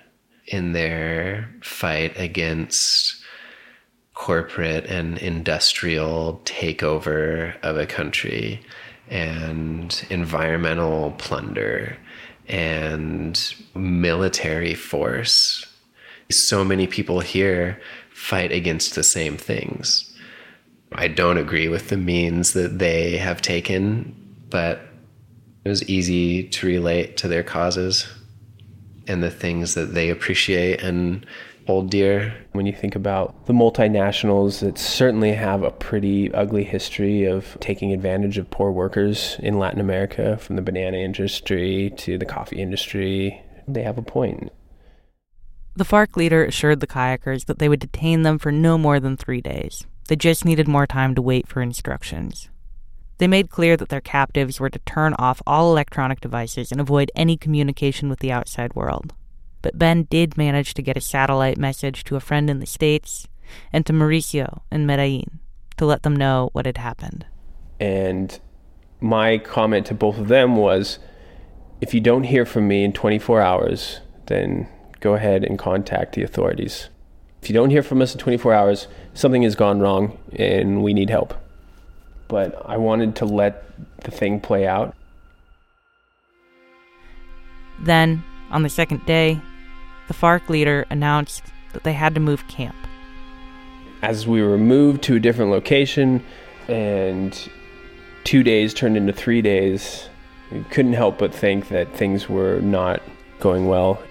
in their fight against corporate and industrial takeover of a country and environmental plunder and military force. So many people here fight against the same things. I don't agree with the means that they have taken, but it was easy to relate to their causes and the things that they appreciate and hold dear. When you think about the multinationals that certainly have a pretty ugly history of taking advantage of poor workers in Latin America, from the banana industry to the coffee industry, they have a point. The FARC leader assured the kayakers that they would detain them for no more than three days. They just needed more time to wait for instructions. They made clear that their captives were to turn off all electronic devices and avoid any communication with the outside world. But Ben did manage to get a satellite message to a friend in the States and to Mauricio in Medellin to let them know what had happened. And my comment to both of them was if you don't hear from me in 24 hours, then go ahead and contact the authorities. If you don't hear from us in 24 hours, something has gone wrong and we need help. But I wanted to let the thing play out. Then, on the second day, the FARC leader announced that they had to move camp. As we were moved to a different location and two days turned into three days, we couldn't help but think that things were not going well.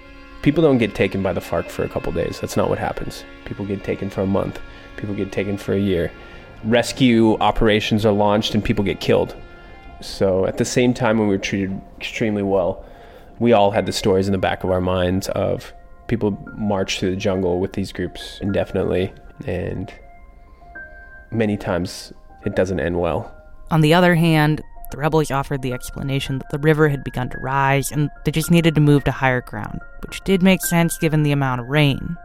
People don't get taken by the FARC for a couple days. That's not what happens. People get taken for a month. People get taken for a year. Rescue operations are launched and people get killed. So at the same time when we were treated extremely well, we all had the stories in the back of our minds of people march through the jungle with these groups indefinitely and many times it doesn't end well. On the other hand, the rebels offered the explanation that the river had begun to rise and they just needed to move to higher ground, which did make sense given the amount of rain.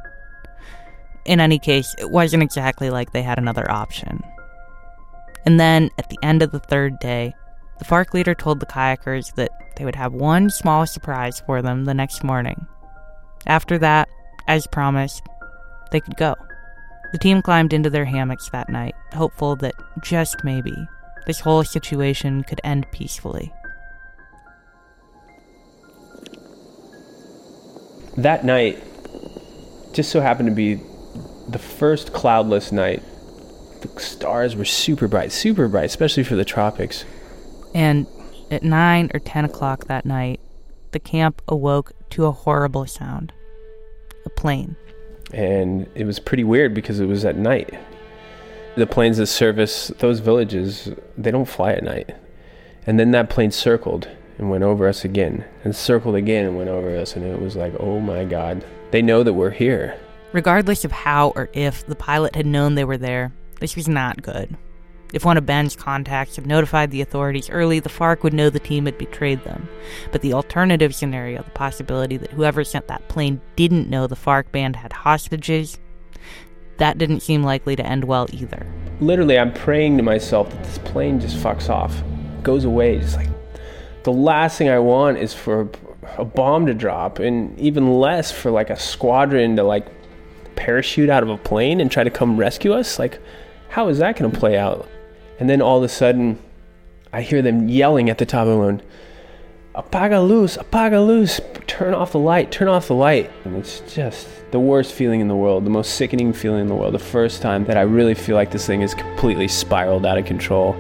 In any case, it wasn't exactly like they had another option. And then, at the end of the third day, the FARC leader told the kayakers that they would have one small surprise for them the next morning. After that, as promised, they could go. The team climbed into their hammocks that night, hopeful that just maybe this whole situation could end peacefully. That night just so happened to be the first cloudless night. The stars were super bright, super bright, especially for the tropics. And at 9 or 10 o'clock that night, the camp awoke to a horrible sound a plane. And it was pretty weird because it was at night. The planes that service those villages, they don't fly at night. And then that plane circled and went over us again, and circled again and went over us, and it was like, oh my god, they know that we're here. Regardless of how or if the pilot had known they were there, this was not good. If one of Ben's contacts had notified the authorities early, the FARC would know the team had betrayed them. But the alternative scenario, the possibility that whoever sent that plane didn't know the FARC band had hostages, that didn't seem likely to end well either. Literally, I'm praying to myself that this plane just fucks off, goes away. Just like the last thing I want is for a bomb to drop, and even less for like a squadron to like parachute out of a plane and try to come rescue us. Like, how is that going to play out? And then all of a sudden, I hear them yelling at the top of the moon, Apaga luz, apaga luz, turn off the light, turn off the light. And it's just the worst feeling in the world, the most sickening feeling in the world. The first time that I really feel like this thing is completely spiraled out of control.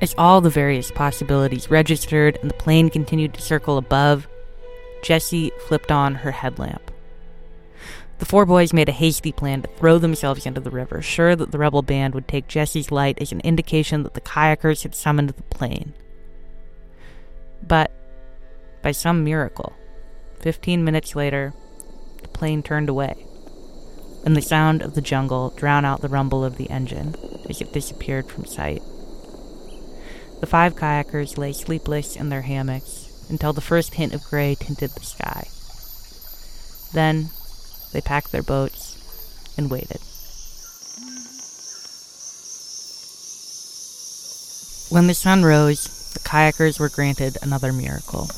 As all the various possibilities registered and the plane continued to circle above, Jessie flipped on her headlamp. The four boys made a hasty plan to throw themselves into the river, sure that the rebel band would take Jessie's light as an indication that the kayakers had summoned the plane. But, by some miracle, 15 minutes later, the plane turned away, and the sound of the jungle drowned out the rumble of the engine as it disappeared from sight. The five kayakers lay sleepless in their hammocks until the first hint of gray tinted the sky. Then they packed their boats and waited. When the sun rose, the kayakers were granted another miracle.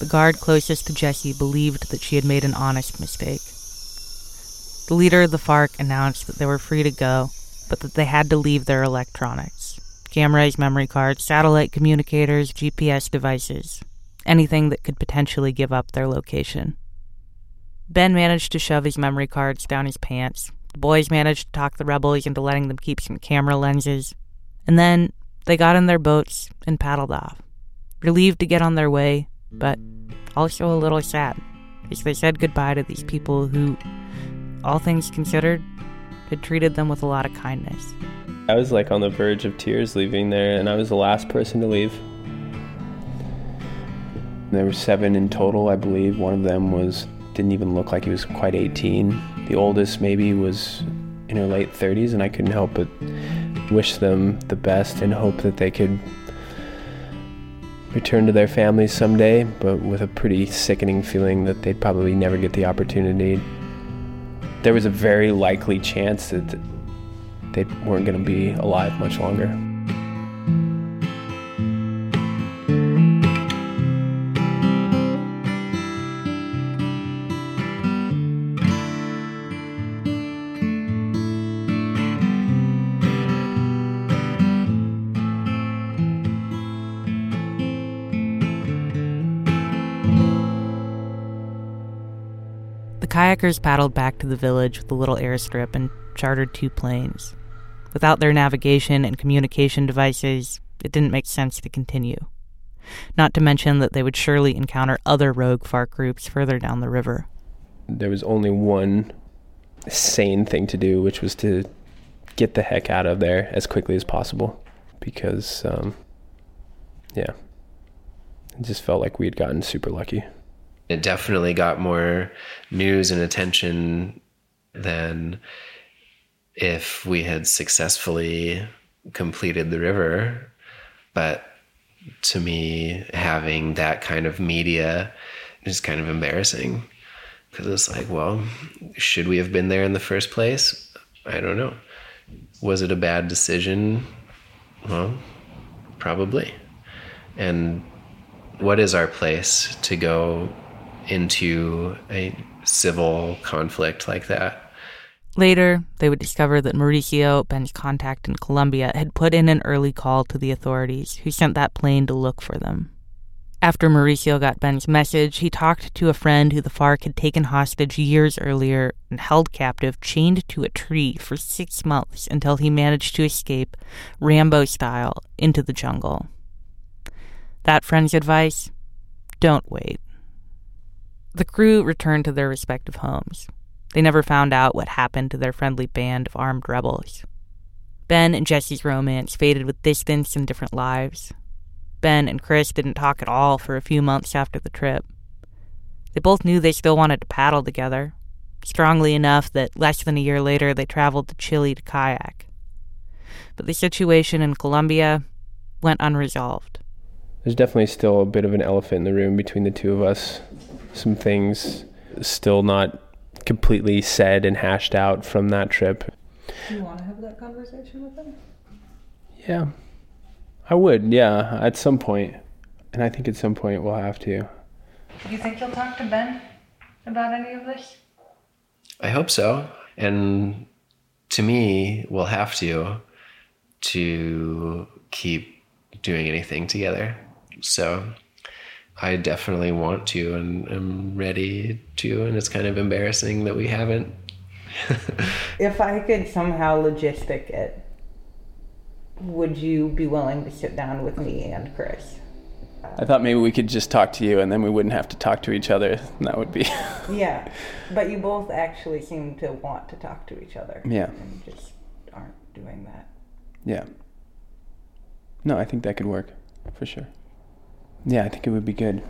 The guard closest to Jessie believed that she had made an honest mistake. The leader of the FARC announced that they were free to go, but that they had to leave their electronics cameras, memory cards, satellite communicators, GPS devices, anything that could potentially give up their location. Ben managed to shove his memory cards down his pants. The boys managed to talk the rebels into letting them keep some camera lenses. And then they got in their boats and paddled off, relieved to get on their way, but also a little sad, as they said goodbye to these people who, all things considered, had treated them with a lot of kindness. I was like on the verge of tears leaving there, and I was the last person to leave. There were seven in total, I believe. One of them was didn't even look like he was quite 18. The oldest maybe was in her late 30s, and I couldn't help but wish them the best and hope that they could return to their families someday, but with a pretty sickening feeling that they'd probably never get the opportunity. There was a very likely chance that they weren't going to be alive much longer. kayakers paddled back to the village with a little airstrip and chartered two planes. Without their navigation and communication devices, it didn't make sense to continue. Not to mention that they would surely encounter other rogue FARC groups further down the river. There was only one sane thing to do, which was to get the heck out of there as quickly as possible. Because, um, yeah, it just felt like we had gotten super lucky. It definitely got more news and attention than if we had successfully completed the river. But to me, having that kind of media is kind of embarrassing because it's like, well, should we have been there in the first place? I don't know. Was it a bad decision? Well, probably. And what is our place to go into a civil conflict like that? Later, they would discover that Mauricio, Ben's contact in Colombia, had put in an early call to the authorities, who sent that plane to look for them. After Mauricio got Ben's message, he talked to a friend who the FARC had taken hostage years earlier and held captive, chained to a tree for six months until he managed to escape, Rambo style, into the jungle. That friend's advice don't wait. The crew returned to their respective homes. They never found out what happened to their friendly band of armed rebels. Ben and Jesse's romance faded with distance and different lives. Ben and Chris didn't talk at all for a few months after the trip. They both knew they still wanted to paddle together, strongly enough that less than a year later they traveled to Chile to kayak. But the situation in Colombia went unresolved. There's definitely still a bit of an elephant in the room between the two of us. Some things still not completely said and hashed out from that trip. You want to have that conversation with him? Yeah. I would, yeah, at some. And I think at some point we'll have to. Do you think you'll talk to Ben about any of this? I hope so. And to me, we'll have to to keep doing anything together. So I definitely want to and am ready to. And it's kind of embarrassing that we haven't. (laughs) If I could somehow logistic it, would you be willing to sit down with me and Chris? I thought maybe we could just talk to you and then we wouldn't have to talk to each other. (laughs) That would be. (laughs) Yeah, but you both actually seem to want to talk to each other. Yeah. And just aren't doing that. yeah. No, I think that could work for sure. Yeah, I think it would be good.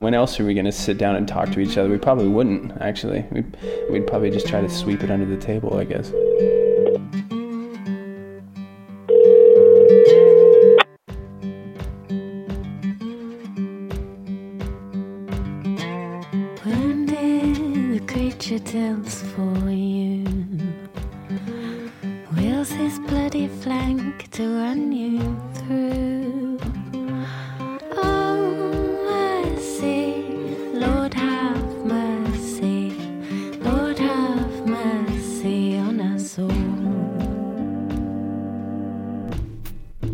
When else are we going to sit down and talk to each other? We probably wouldn't, actually. We'd, we'd probably just try to sweep it under the table, I guess. The creature tells for you? Wills his bloody flank to run you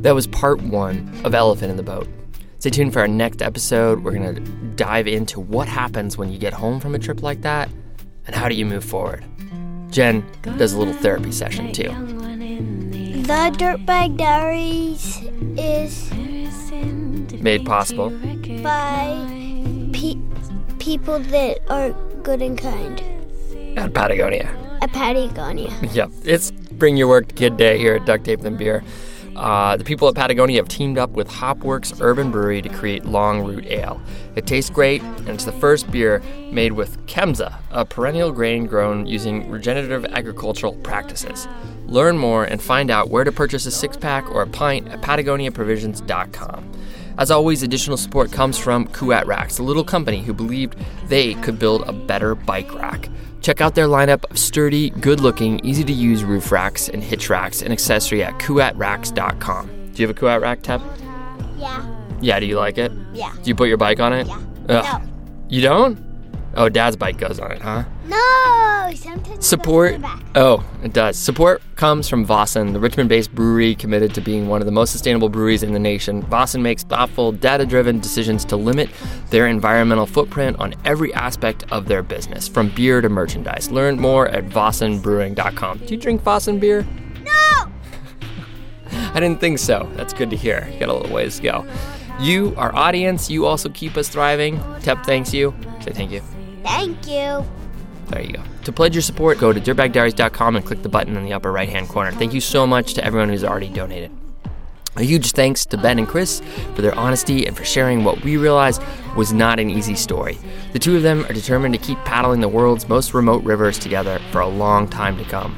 That was part one of Elephant in the Boat. Stay tuned for our next episode. We're going to dive into what happens when you get home from a trip like that and how do you move forward. Jen does a little therapy session too. The Dirtbag Diaries is Made possible by pe- people that are good and kind at Patagonia. at Patagonia. (laughs) Yep, it's Bring Your Work to Kid Day here at Duct Tape and Beer. Uh, the people at Patagonia have teamed up with Hopworks Urban Brewery to create Long Root Ale. It tastes great, and it's the first beer made with Kernza, a perennial grain grown using regenerative agricultural practices. Learn more and find out where to purchase a six pack or a pint at PatagoniaProvisions.com. As always, additional support comes from Kuat Racks, a little company who believed they could build a better bike rack. Check out their lineup of sturdy, good looking, easy to use roof racks and hitch racks and accessory at kuatracks.com. Do you have a Kuat rack, Teb? Yeah, Yeah, do you like it? yeah. Do you put your bike on it? Yeah. Ugh. You don't? Oh, dad's bike goes on it, huh? No, sometimes Support. It goes to the back. Oh, it does. Support comes from Väsen, the Richmond based brewery committed to being one of the most sustainable breweries in the nation. Väsen makes thoughtful, data driven decisions to limit their environmental footprint on every aspect of their business, from beer to merchandise. Learn more at VasenBrewing.com. Do you drink Väsen beer? No. (laughs) I didn't think so. That's good to hear. You got a little ways to go. You, our audience, you also keep us thriving. Tep thanks you. Say thank you. Thank you. There you go. To pledge your support, go to dirtbagdiaries.com and click the button in the upper right hand corner. Thank you so much to everyone who's already donated. A huge thanks to Ben and Chris for their honesty and for sharing what we realized was not an easy story. The two of them are determined to keep paddling the world's most remote rivers together for a long time to come.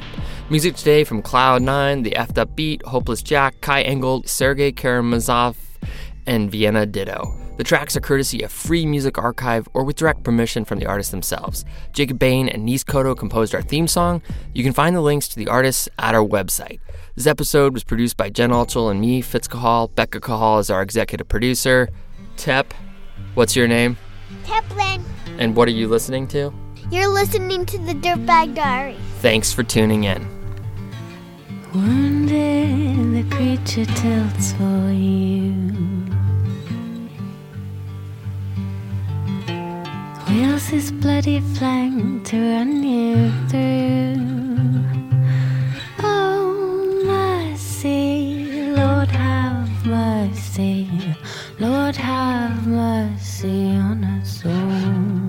Music today from Cloud9, The Effed Up Beat, Hopeless Jack, Kai Engel, Sergei Karamazov, and Vienna Ditto. The tracks are courtesy of Free Music Archive or with direct permission from the artists themselves. Jacob Bain and Nice Koto composed our theme song. You can find the links to the artists at our website. This episode was produced by Jen Altschul and me, Fitz Cahall. Becca Cahall is our executive producer. Tep, what's your name? Teplin, And what are you listening to? you're listening to the Dirtbag Diary. Thanks for tuning in. One day the creature tilts for you. Wheels his bloody flank to run you through. Oh, mercy, Lord have mercy, Lord have mercy on us all.